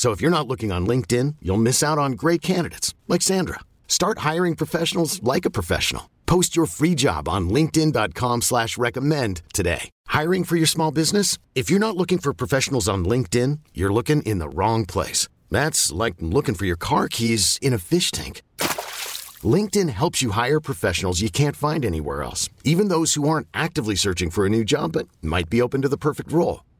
So if you're not looking on LinkedIn, you'll miss out on great candidates like Sandra. Start hiring professionals like a professional. Post your free job on LinkedIn.com slash recommend today. Hiring for your small business? If you're not looking for professionals on LinkedIn, you're looking in the wrong place. That's like looking for your car keys in a fish tank. LinkedIn helps you hire professionals you can't find anywhere else, even those who aren't actively searching for a new job but might be open to the perfect role.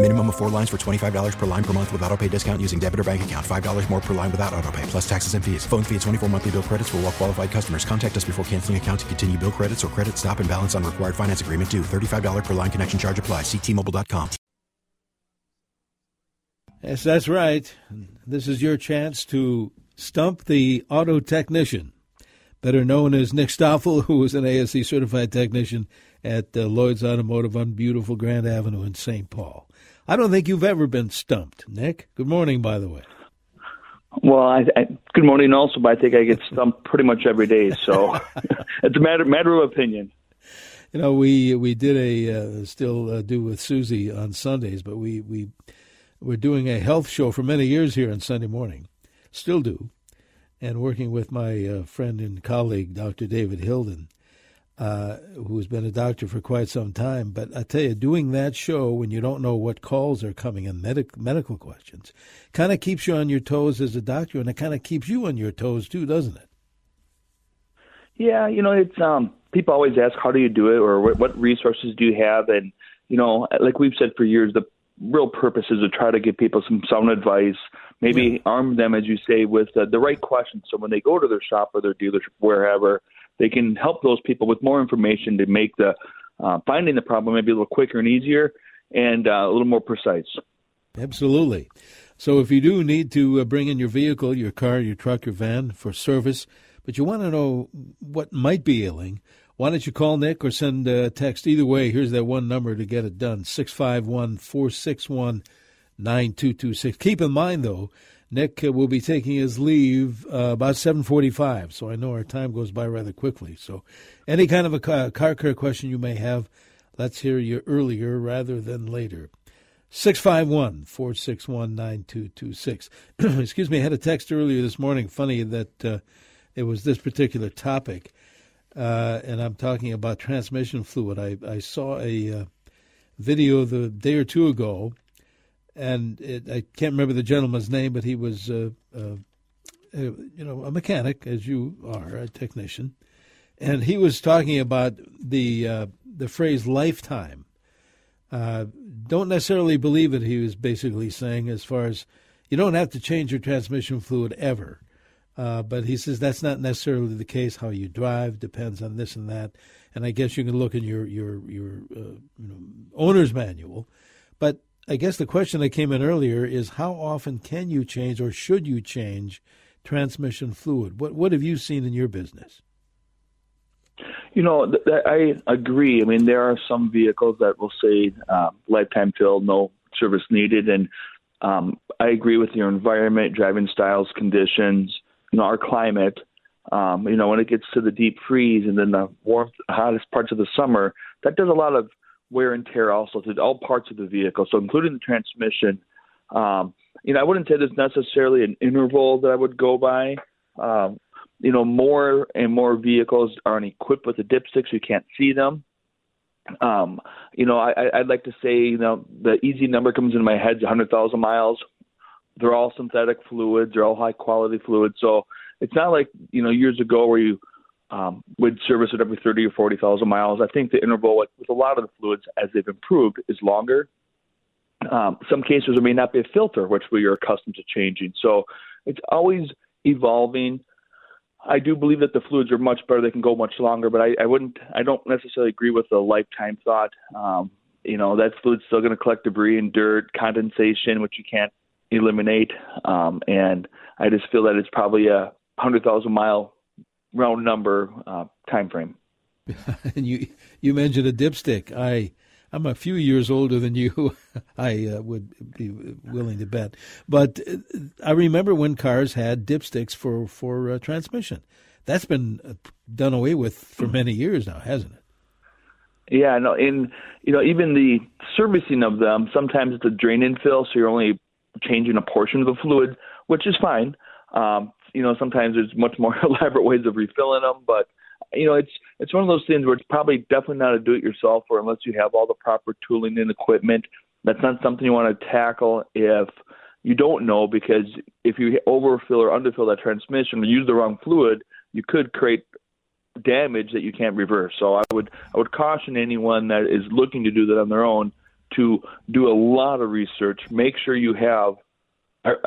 Minimum of four lines for $25 per line per month with auto pay discount using debit or bank account. $5 more per line without auto pay, plus taxes and fees. Phone fee at 24 monthly bill credits for all well qualified customers. Contact us before canceling account to continue bill credits or credit stop and balance on required finance agreement due. $35 per line connection charge apply. Ctmobile.com. Yes, that's right. This is your chance to stump the auto technician, better known as Nick Stoffel, who is an ASE certified technician at uh, Lloyd's Automotive on beautiful Grand Avenue in St. Paul. I don't think you've ever been stumped, Nick. Good morning, by the way. Well, I, I, good morning also, but I think I get stumped pretty much every day, so it's a matter matter of opinion. You know, we we did a uh, still uh, do with Susie on Sundays, but we we we're doing a health show for many years here on Sunday morning, still do, and working with my uh, friend and colleague Dr. David Hilden, uh, who's been a doctor for quite some time. But I tell you, doing that show when you don't know what calls are coming and medic- medical questions kind of keeps you on your toes as a doctor, and it kind of keeps you on your toes too, doesn't it? Yeah, you know, it's um people always ask how do you do it or what, what resources do you have, and you know, like we've said for years, the real purpose is to try to give people some sound advice, maybe yeah. arm them, as you say, with uh, the right questions. So when they go to their shop or their dealership, wherever, they can help those people with more information to make the uh, finding the problem maybe a little quicker and easier and uh, a little more precise. Absolutely. So if you do need to uh, bring in your vehicle, your car, your truck, your van for service, but you want to know what might be ailing, why don't you call Nick or send a text? Either way, here's that one number to get it done 651 461 9226. Keep in mind, though, Nick will be taking his leave uh, about 7:45, so I know our time goes by rather quickly. So, any kind of a car, car care question you may have, let's hear you earlier rather than later. 651 461 9226. Excuse me, I had a text earlier this morning. Funny that uh, it was this particular topic, uh, and I'm talking about transmission fluid. I, I saw a uh, video the day or two ago and it, I can't remember the gentleman's name, but he was, uh, uh, you know, a mechanic, as you are, a technician, and he was talking about the uh, the phrase "lifetime." Uh, don't necessarily believe it, he was basically saying, as far as you don't have to change your transmission fluid ever. Uh, but he says that's not necessarily the case. How you drive depends on this and that. And I guess you can look in your your your uh, you know, owner's manual. But I guess the question that came in earlier is how often can you change or should you change transmission fluid? What what have you seen in your business? You know, I agree. I mean, there are some vehicles that will say uh, lifetime fill, no service needed, and um, I agree with your environment, driving styles, conditions, you know, our climate. Um, you know, when it gets to the deep freeze and then the warmth, hottest parts of the summer, that does a lot of wear and tear also to all parts of the vehicle, so including the transmission. Um, you know, I wouldn't say there's necessarily an interval that I would go by. Um, you know, more and more vehicles aren't equipped with the dipsticks. You can't see them. Um, you know, I, I'd like to say, you know, the easy number comes into my head is 100,000 miles. They're all synthetic fluids. They're all high quality fluids. So it's not like, you know, years ago where you um, would service it every 30 or 40,000 miles. I think the interval with, with a lot of the fluids as they've improved is longer. Um, some cases there may not be a filter, which we are accustomed to changing. So it's always evolving. I do believe that the fluids are much better; they can go much longer. But I, I wouldn't, I don't necessarily agree with the lifetime thought. Um, you know, that fluid's still going to collect debris and dirt, condensation, which you can't eliminate. Um, and I just feel that it's probably a hundred thousand mile round number uh, time frame. and you you mentioned a dipstick. I I'm a few years older than you. I uh, would be willing to bet, but uh, I remember when cars had dipsticks for for uh, transmission. That's been uh, done away with for many years now, hasn't it? Yeah, no, in you know even the servicing of them, sometimes it's a drain and fill, so you're only changing a portion of the fluid, which is fine. Um, you know, sometimes there's much more elaborate ways of refilling them, but you know, it's it's one of those things where it's probably definitely not a do-it-yourself, or unless you have all the proper tooling and equipment. That's not something you want to tackle if you don't know, because if you overfill or underfill that transmission or use the wrong fluid, you could create damage that you can't reverse. So I would I would caution anyone that is looking to do that on their own to do a lot of research. Make sure you have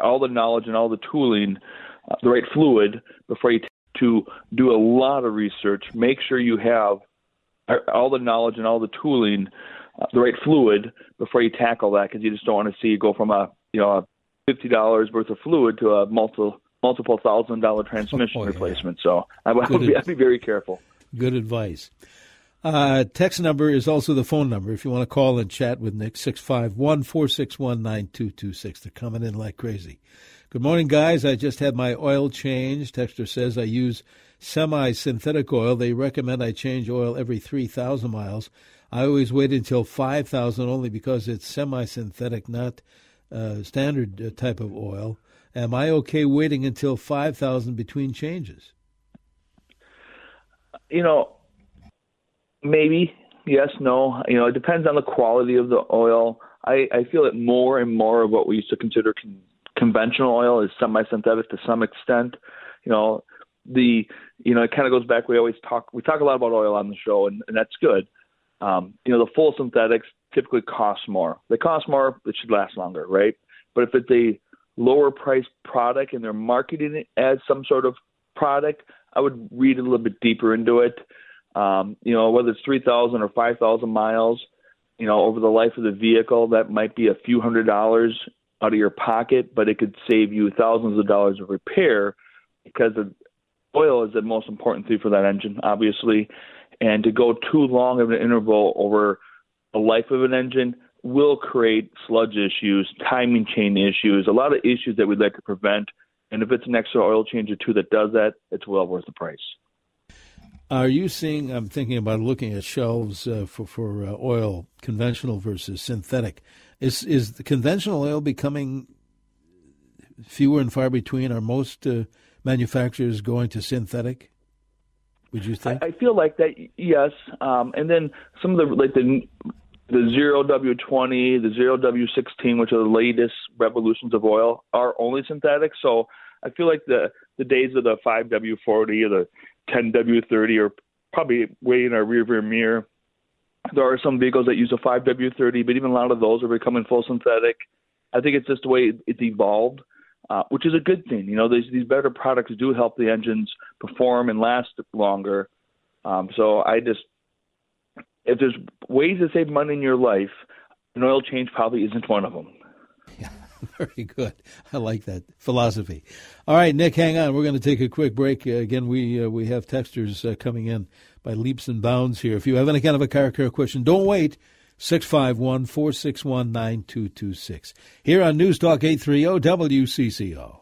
all the knowledge and all the tooling, uh, the right fluid before you to do a lot of research, make sure you have all the knowledge and all the tooling, uh, the right fluid before you tackle that, because you just don't want to see you go from a you know a fifty dollars worth of fluid to a multiple multiple thousand dollar transmission oh, yeah. replacement. So I, I would be, I'd be very careful. Good advice. Uh, text number is also the phone number if you want to call and chat with Nick, 651 461 9226. They're coming in like crazy. Good morning, guys. I just had my oil changed. Texter says I use semi synthetic oil. They recommend I change oil every 3,000 miles. I always wait until 5,000 only because it's semi synthetic, not uh, standard uh, type of oil. Am I okay waiting until 5,000 between changes? You know, maybe. Yes, no. You know, it depends on the quality of the oil. I, I feel that more and more of what we used to consider con- conventional oil is semi-synthetic to some extent. You know, the you know it kind of goes back. We always talk we talk a lot about oil on the show, and, and that's good. Um, you know, the full synthetics typically cost more. They cost more. It should last longer, right? But if it's a lower priced product and they're marketing it as some sort of product, I would read a little bit deeper into it. Um, you know, whether it's 3,000 or 5,000 miles, you know, over the life of the vehicle, that might be a few hundred dollars out of your pocket, but it could save you thousands of dollars of repair because the oil is the most important thing for that engine, obviously. And to go too long of an interval over the life of an engine will create sludge issues, timing chain issues, a lot of issues that we'd like to prevent. And if it's an extra oil change or two that does that, it's well worth the price. Are you seeing? I'm thinking about looking at shelves uh, for for uh, oil, conventional versus synthetic. Is is the conventional oil becoming fewer and far between? Are most uh, manufacturers going to synthetic? Would you think? I, I feel like that. Yes, um, and then some of the like the the zero W twenty, the zero W sixteen, which are the latest revolutions of oil, are only synthetic. So I feel like the the days of the five W forty or the ten W thirty are probably way in our rearview mirror. there are some vehicles that use a 5W30, but even a lot of those are becoming full synthetic. I think it's just the way it's evolved, uh, which is a good thing. You know, these these better products do help the engines perform and last longer. Um, so I just, if there's ways to save money in your life, an oil change probably isn't one of them. Very good. I like that philosophy. All right, Nick, hang on. We're going to take a quick break. Uh, again, we uh, we have texters uh, coming in by leaps and bounds here. If you have any kind of a car care question, don't wait. 651 461 9226. Here on News Talk 830 WCCO.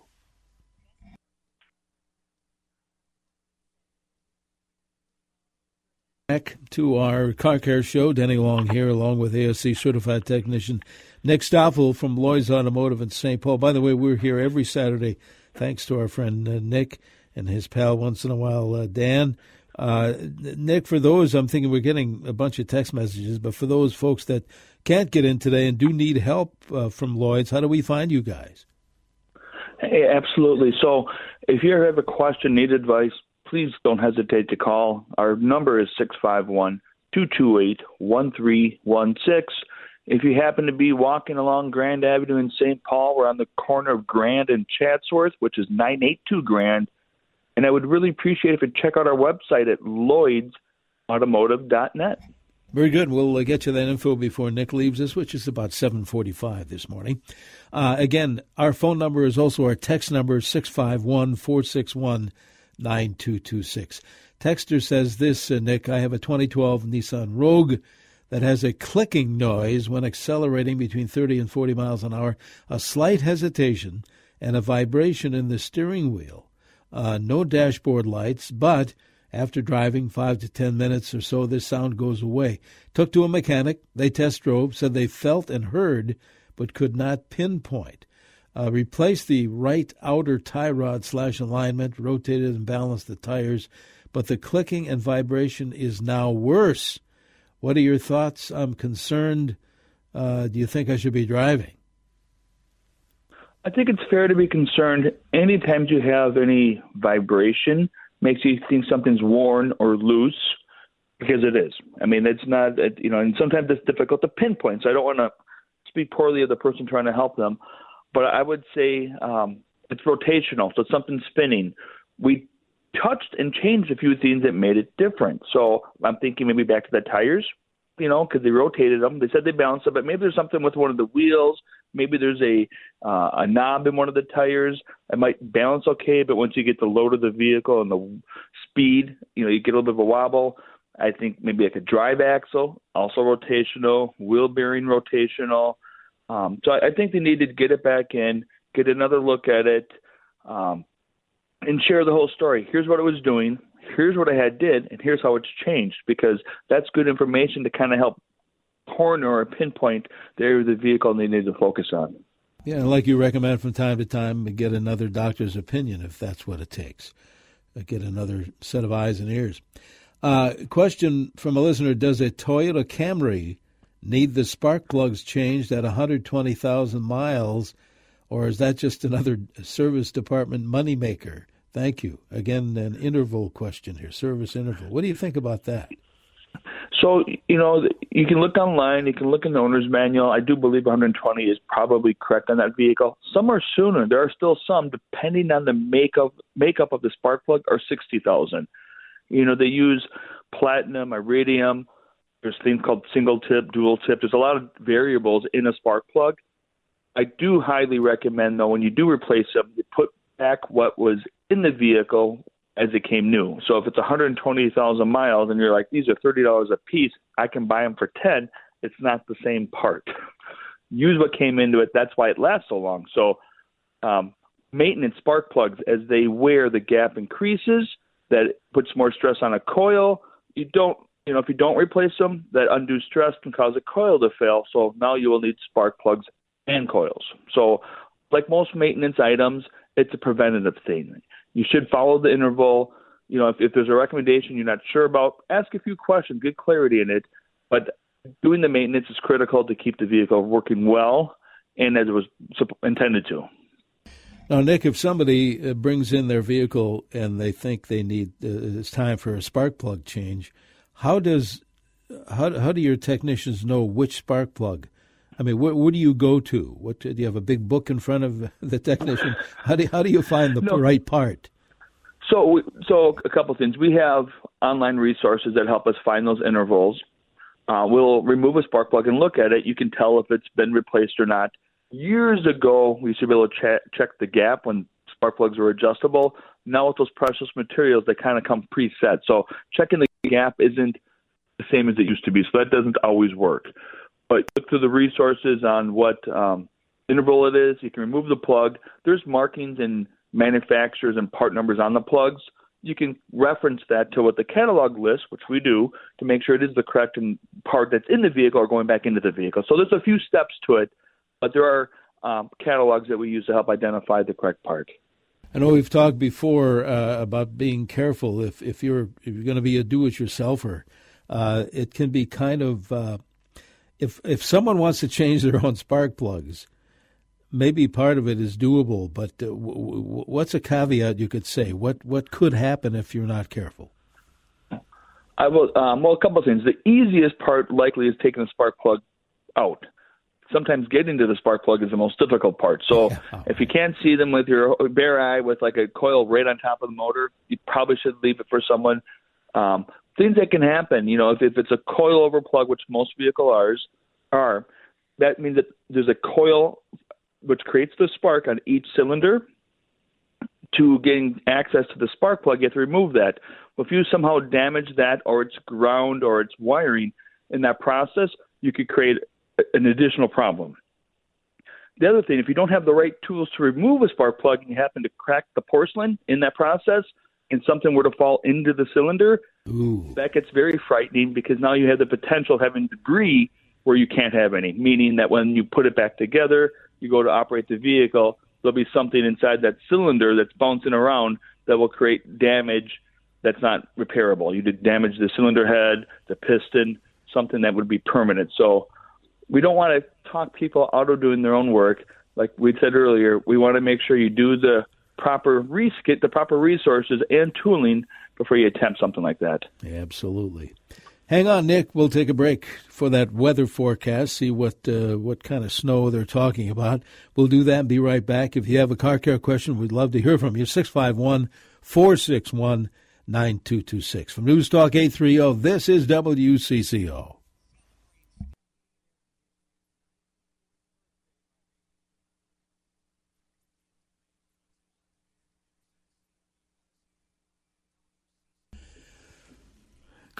Back to our car care show. Denny Long here, along with ASE certified technician Nick Stoffel from Lloyd's Automotive in St. Paul. By the way, we're here every Saturday thanks to our friend uh, Nick and his pal once in a while, uh, Dan. Uh, Nick, for those, I'm thinking we're getting a bunch of text messages, but for those folks that can't get in today and do need help uh, from Lloyd's, how do we find you guys? Hey, absolutely. So if you have a question, need advice, please don't hesitate to call. Our number is 651 228 1316. If you happen to be walking along Grand Avenue in St. Paul, we're on the corner of Grand and Chatsworth, which is 982 Grand. And I would really appreciate if you check out our website at lloydsautomotive.net. Very good. We'll uh, get you that info before Nick leaves us, which is about 7:45 this morning. Uh, again, our phone number is also our text number 651-461-9226. Texter says this, uh, Nick, I have a 2012 Nissan Rogue that has a clicking noise when accelerating between 30 and 40 miles an hour, a slight hesitation, and a vibration in the steering wheel uh, no dashboard lights, but after driving five to ten minutes or so, this sound goes away. Took to a mechanic. They test drove, said they felt and heard, but could not pinpoint. Uh, replaced the right outer tie rod slash alignment, rotated and balanced the tires, but the clicking and vibration is now worse. What are your thoughts? I'm concerned. Uh, do you think I should be driving? I think it's fair to be concerned anytime you have any vibration makes you think something's worn or loose because it is. I mean, it's not, you know, and sometimes it's difficult to pinpoint. So I don't want to speak poorly of the person trying to help them, but I would say um, it's rotational. So something's spinning. We touched and changed a few things that made it different. So I'm thinking maybe back to the tires, you know, because they rotated them. They said they balanced them, but maybe there's something with one of the wheels maybe there's a uh, a knob in one of the tires. It might balance okay, but once you get the load of the vehicle and the speed, you know, you get a little bit of a wobble. I think maybe like a drive axle, also rotational, wheel bearing rotational. Um, so I, I think they need to get it back in, get another look at it, um, and share the whole story. Here's what it was doing. Here's what I had did, and here's how it's changed. Because that's good information to kind of help corner or pinpoint the area of the vehicle they need to focus on. Yeah, like you recommend from time to time, get another doctor's opinion if that's what it takes. Uh, get another set of eyes and ears. Uh, question from a listener Does a Toyota Camry need the spark plugs changed at 120,000 miles, or is that just another service department moneymaker? Thank you. Again, an interval question here, service interval. What do you think about that? So, you know, you can look online, you can look in the owner's manual. I do believe 120 is probably correct on that vehicle. Some are sooner. There are still some, depending on the makeup makeup of the spark plug, are 60,000. You know, they use platinum, iridium. There's things called single tip, dual tip. There's a lot of variables in a spark plug. I do highly recommend, though, when you do replace them, you put back what was in the vehicle as it came new. So if it's 120,000 miles and you're like, these are $30 a piece, I can buy them for 10. It's not the same part. Use what came into it. That's why it lasts so long. So um, maintenance spark plugs, as they wear, the gap increases. That puts more stress on a coil. You don't, you know, if you don't replace them, that undue stress can cause a coil to fail. So now you will need spark plugs and coils. So, like most maintenance items, it's a preventative thing you should follow the interval. You know, if, if there's a recommendation you're not sure about, ask a few questions, get clarity in it. But doing the maintenance is critical to keep the vehicle working well and as it was intended to. Now, Nick, if somebody uh, brings in their vehicle and they think they need uh, it's time for a spark plug change, how does how how do your technicians know which spark plug? I mean, where, where do you go to? What do you have a big book in front of the technician? How do how do you find the no. right part? So, so a couple things. We have online resources that help us find those intervals. Uh, we'll remove a spark plug and look at it. You can tell if it's been replaced or not. Years ago, we used to be able to check, check the gap when spark plugs were adjustable. Now with those precious materials, they kind of come preset. So checking the gap isn't the same as it used to be. So that doesn't always work. But look to the resources on what um, interval it is. You can remove the plug. There's markings and manufacturers and part numbers on the plugs. You can reference that to what the catalog lists, which we do, to make sure it is the correct part that's in the vehicle or going back into the vehicle. So there's a few steps to it, but there are um, catalogs that we use to help identify the correct part. I know we've talked before uh, about being careful if if you're if you're going to be a do-it-yourselfer. Uh, it can be kind of uh, if if someone wants to change their own spark plugs, maybe part of it is doable. But uh, w- w- what's a caveat you could say? What what could happen if you're not careful? I will. Um, well, a couple of things. The easiest part likely is taking the spark plug out sometimes getting to the spark plug is the most difficult part. So yeah. if you can't see them with your bare eye with like a coil right on top of the motor, you probably should leave it for someone. Um, things that can happen, you know, if, if it's a coil over plug, which most vehicle ours are, that means that there's a coil which creates the spark on each cylinder. To getting access to the spark plug, you have to remove that. If you somehow damage that, or it's ground, or it's wiring in that process, you could create an additional problem. The other thing, if you don't have the right tools to remove a spark plug and you happen to crack the porcelain in that process and something were to fall into the cylinder, Ooh. that gets very frightening because now you have the potential of having debris where you can't have any, meaning that when you put it back together, you go to operate the vehicle, there'll be something inside that cylinder that's bouncing around that will create damage that's not repairable. You did damage the cylinder head, the piston, something that would be permanent. So we don't want to talk people out of doing their own work. Like we said earlier, we want to make sure you do the proper res- get the proper resources and tooling before you attempt something like that. Absolutely. Hang on, Nick. We'll take a break for that weather forecast. See what uh, what kind of snow they're talking about. We'll do that and be right back. If you have a car care question, we'd love to hear from you. 651 461 9226. From News Talk 830, this is WCCO.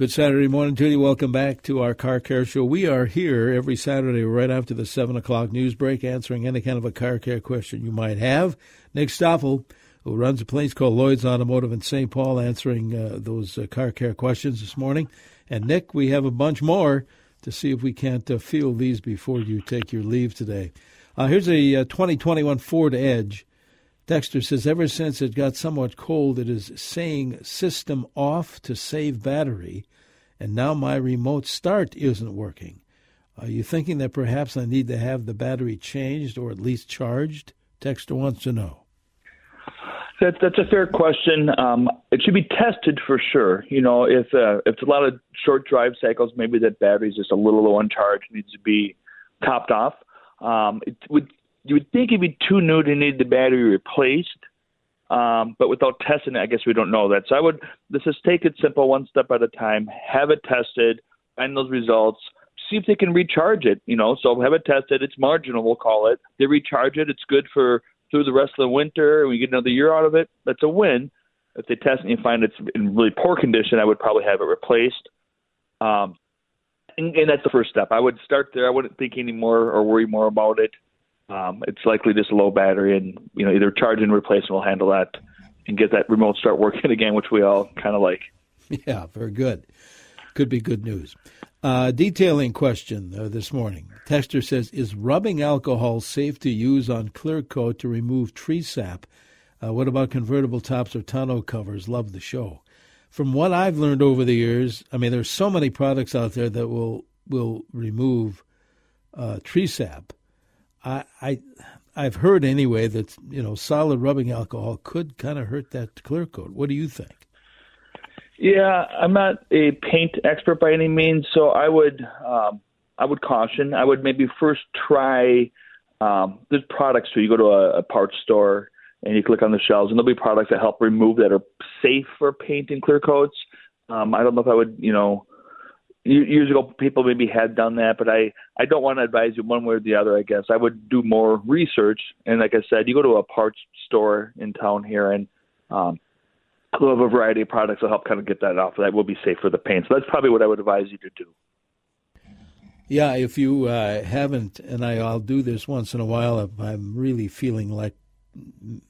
Good Saturday morning to you. Welcome back to our Car Care Show. We are here every Saturday right after the 7 o'clock news break answering any kind of a car care question you might have. Nick Stoffel, who runs a place called Lloyd's Automotive in St. Paul, answering uh, those uh, car care questions this morning. And Nick, we have a bunch more to see if we can't uh, field these before you take your leave today. Uh, here's a uh, 2021 Ford Edge. Dexter says, ever since it got somewhat cold, it is saying system off to save battery and now my remote start isn't working. Are you thinking that perhaps I need to have the battery changed or at least charged? Texter wants to know. That, that's a fair question. Um, it should be tested for sure. You know, if uh, if it's a lot of short drive cycles, maybe that battery's just a little low on charge, needs to be topped off. Um, it would you would think it'd be too new to need the battery replaced. Um, but without testing it, I guess we don't know that. So I would let's just take it simple, one step at a time. Have it tested, find those results, see if they can recharge it. You know, so have it tested. It's marginal, we'll call it. They recharge it. It's good for through the rest of the winter. We get another year out of it. That's a win. If they test and you find it's in really poor condition, I would probably have it replaced. Um, and, and that's the first step. I would start there. I wouldn't think any more or worry more about it um, it's likely just a low battery, and you know either charge and replacement will handle that and get that remote start working again, which we all kind of like. Yeah, very good. Could be good news. Uh, detailing question uh, this morning. Tester says, "Is rubbing alcohol safe to use on clear coat to remove tree sap? Uh, what about convertible tops or tonneau covers? Love the show." From what I've learned over the years, I mean, there's so many products out there that will will remove uh, tree sap I, I I've heard anyway that you know solid rubbing alcohol could kind of hurt that clear coat. What do you think? Yeah, I'm not a paint expert by any means, so I would um, I would caution. I would maybe first try. Um, there's products too. You go to a, a parts store and you click on the shelves, and there'll be products that help remove that are safe for paint and clear coats. Um, I don't know if I would, you know, years ago people maybe had done that, but I I don't want to advise you one way or the other. I guess I would do more research, and like I said, you go to a parts store in town here, and um, we'll have a variety of products that help kind of get that off. That will be safe for the paint. So that's probably what I would advise you to do. Yeah, if you uh, haven't, and I, I'll do this once in a while if I'm really feeling like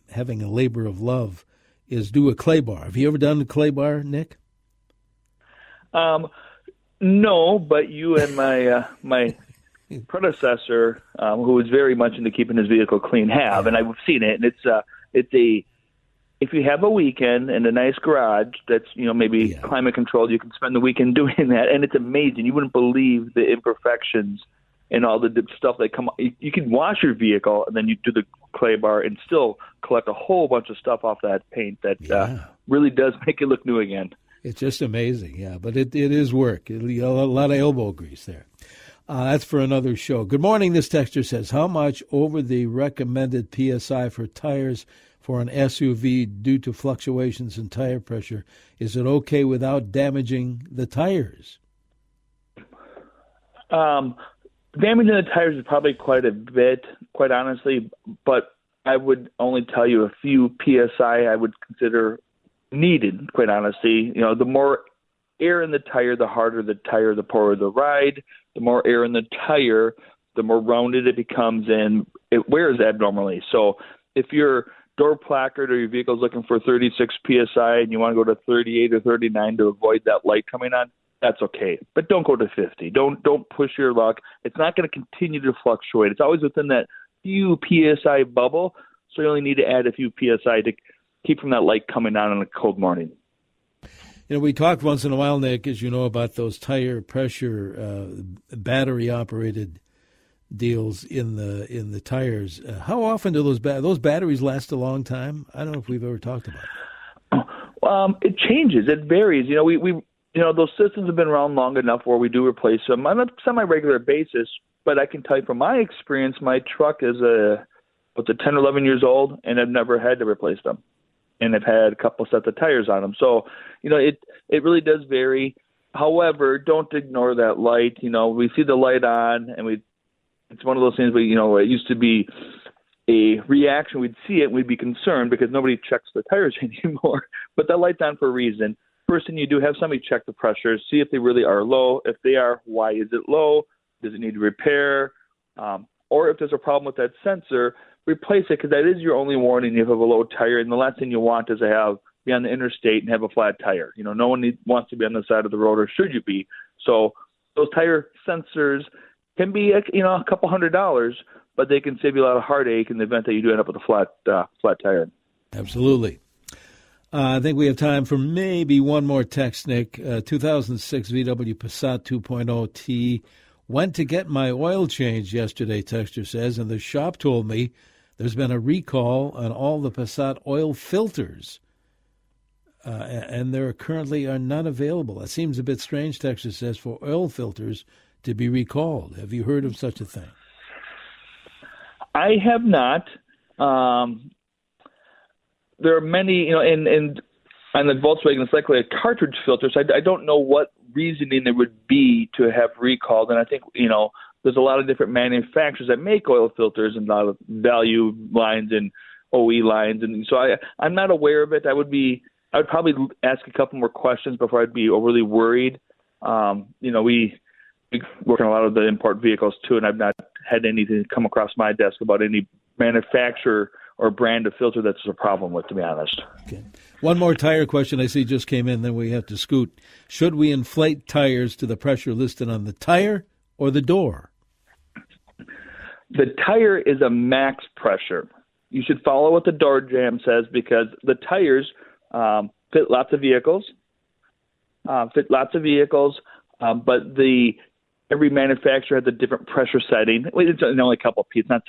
having a labor of love, is do a clay bar. Have you ever done a clay bar, Nick? Um, no, but you and my uh, my predecessor, um, who was very much into keeping his vehicle clean, have, and I've seen it, and it's uh, it's a if you have a weekend and a nice garage that's you know maybe yeah. climate controlled, you can spend the weekend doing that, and it's amazing. You wouldn't believe the imperfections and all the stuff that come. You can wash your vehicle and then you do the clay bar and still collect a whole bunch of stuff off that paint that uh, yeah. uh, really does make it look new again. It's just amazing, yeah. But it, it is work. It, a lot of elbow grease there. Uh, that's for another show. Good morning. This texture says, "How much over the recommended psi for tires for an SUV due to fluctuations in tire pressure? Is it okay without damaging the tires?" Um, damaging the tires is probably quite a bit, quite honestly. But I would only tell you a few psi. I would consider needed, quite honestly. You know, the more air in the tire, the harder the tire, the poorer the ride. The more air in the tire, the more rounded it becomes and it wears abnormally. So if your door placard or your vehicle is looking for 36 psi and you want to go to 38 or 39 to avoid that light coming on, that's okay. But don't go to 50. Don't don't push your luck. It's not going to continue to fluctuate. It's always within that few psi bubble. So you only need to add a few psi to keep from that light coming on on a cold morning. You know, we talk once in a while, Nick, as you know, about those tire pressure uh, battery operated deals in the in the tires. Uh, how often do those ba- those batteries last a long time? I don't know if we've ever talked about it. Um, it changes. It varies. You know, we, we you know those systems have been around long enough where we do replace them on a semi regular basis. But I can tell you from my experience, my truck is a what's a 10 or 11 years old, and I've never had to replace them and have had a couple sets of tires on them. So, you know, it it really does vary. However, don't ignore that light. You know, we see the light on, and we it's one of those things where you know it used to be a reaction. We'd see it, and we'd be concerned because nobody checks the tires anymore. But that light's on for a reason. First thing you do, have somebody check the pressures, see if they really are low. If they are, why is it low? Does it need repair? Um, or if there's a problem with that sensor, replace it because that is your only warning if you have a low tire. And the last thing you want is to have be on the interstate and have a flat tire. You know, no one need, wants to be on the side of the road, or should you be? So those tire sensors can be, you know, a couple hundred dollars, but they can save you a lot of heartache in the event that you do end up with a flat uh, flat tire. Absolutely. Uh, I think we have time for maybe one more text, Nick. Uh, 2006 VW Passat 2.0 T. Went to get my oil change yesterday, Texture says, and the shop told me there's been a recall on all the Passat oil filters, uh, and there currently are none available. It seems a bit strange, Texas says, for oil filters to be recalled. Have you heard of such a thing? I have not. Um, there are many, you know, and and on the Volkswagen, it's likely a cartridge filter. So I, I don't know what reasoning there would be to have recalled. And I think you know there's a lot of different manufacturers that make oil filters and a lot of value lines and OE lines, and so I I'm not aware of it. I would be I would probably ask a couple more questions before I'd be overly worried. Um, you know, we, we work on a lot of the import vehicles too, and I've not had anything come across my desk about any manufacturer or brand of filter that's a problem with, to be honest. Okay. One more tire question I see just came in, then we have to scoot. Should we inflate tires to the pressure listed on the tire or the door? The tire is a max pressure. You should follow what the door jamb says because the tires um, fit lots of vehicles, uh, fit lots of vehicles, um, but the every manufacturer has a different pressure setting. It's only a couple of pieces, not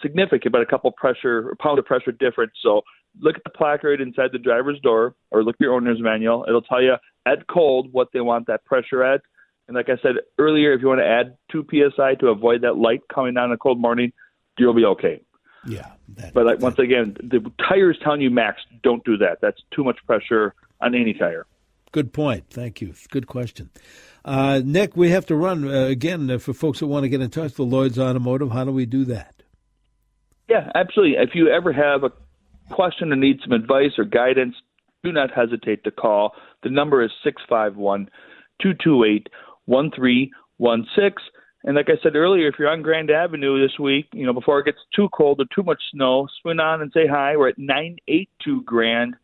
significant, but a couple pressure, pound of pressure difference. So look at the placard inside the driver's door or look at your owner's manual. It'll tell you at cold what they want that pressure at. And like I said earlier, if you want to add two psi to avoid that light coming on a cold morning, you'll be okay. Yeah. That, but like, once again, the tire is telling you max, don't do that. That's too much pressure on any tire. Good point. Thank you. Good question. Uh, Nick, we have to run uh, again uh, for folks that want to get in touch with Lloyd's Automotive. How do we do that? Yeah, absolutely. If you ever have a question or need some advice or guidance, do not hesitate to call. The number is 651 228 1316. And like I said earlier, if you're on Grand Avenue this week, you know, before it gets too cold or too much snow, swing on and say hi. We're at 982 Grand.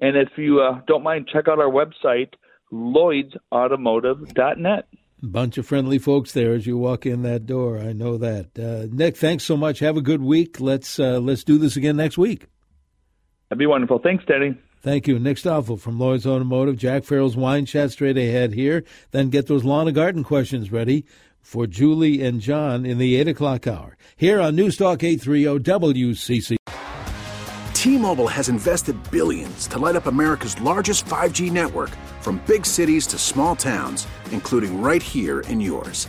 And if you uh, don't mind, check out our website, lloydsautomotive.net. Bunch of friendly folks there as you walk in that door. I know that. Uh, Nick, thanks so much. Have a good week. Let's uh, let's do this again next week. That'd be wonderful. Thanks, Danny. Thank you. Nick Stoffel from Lloyd's Automotive. Jack Farrell's Wine Chat straight ahead here. Then get those lawn and garden questions ready for Julie and John in the 8 o'clock hour. Here on Newstalk 830 WCC. T-Mobile has invested billions to light up America's largest 5G network from big cities to small towns, including right here in yours.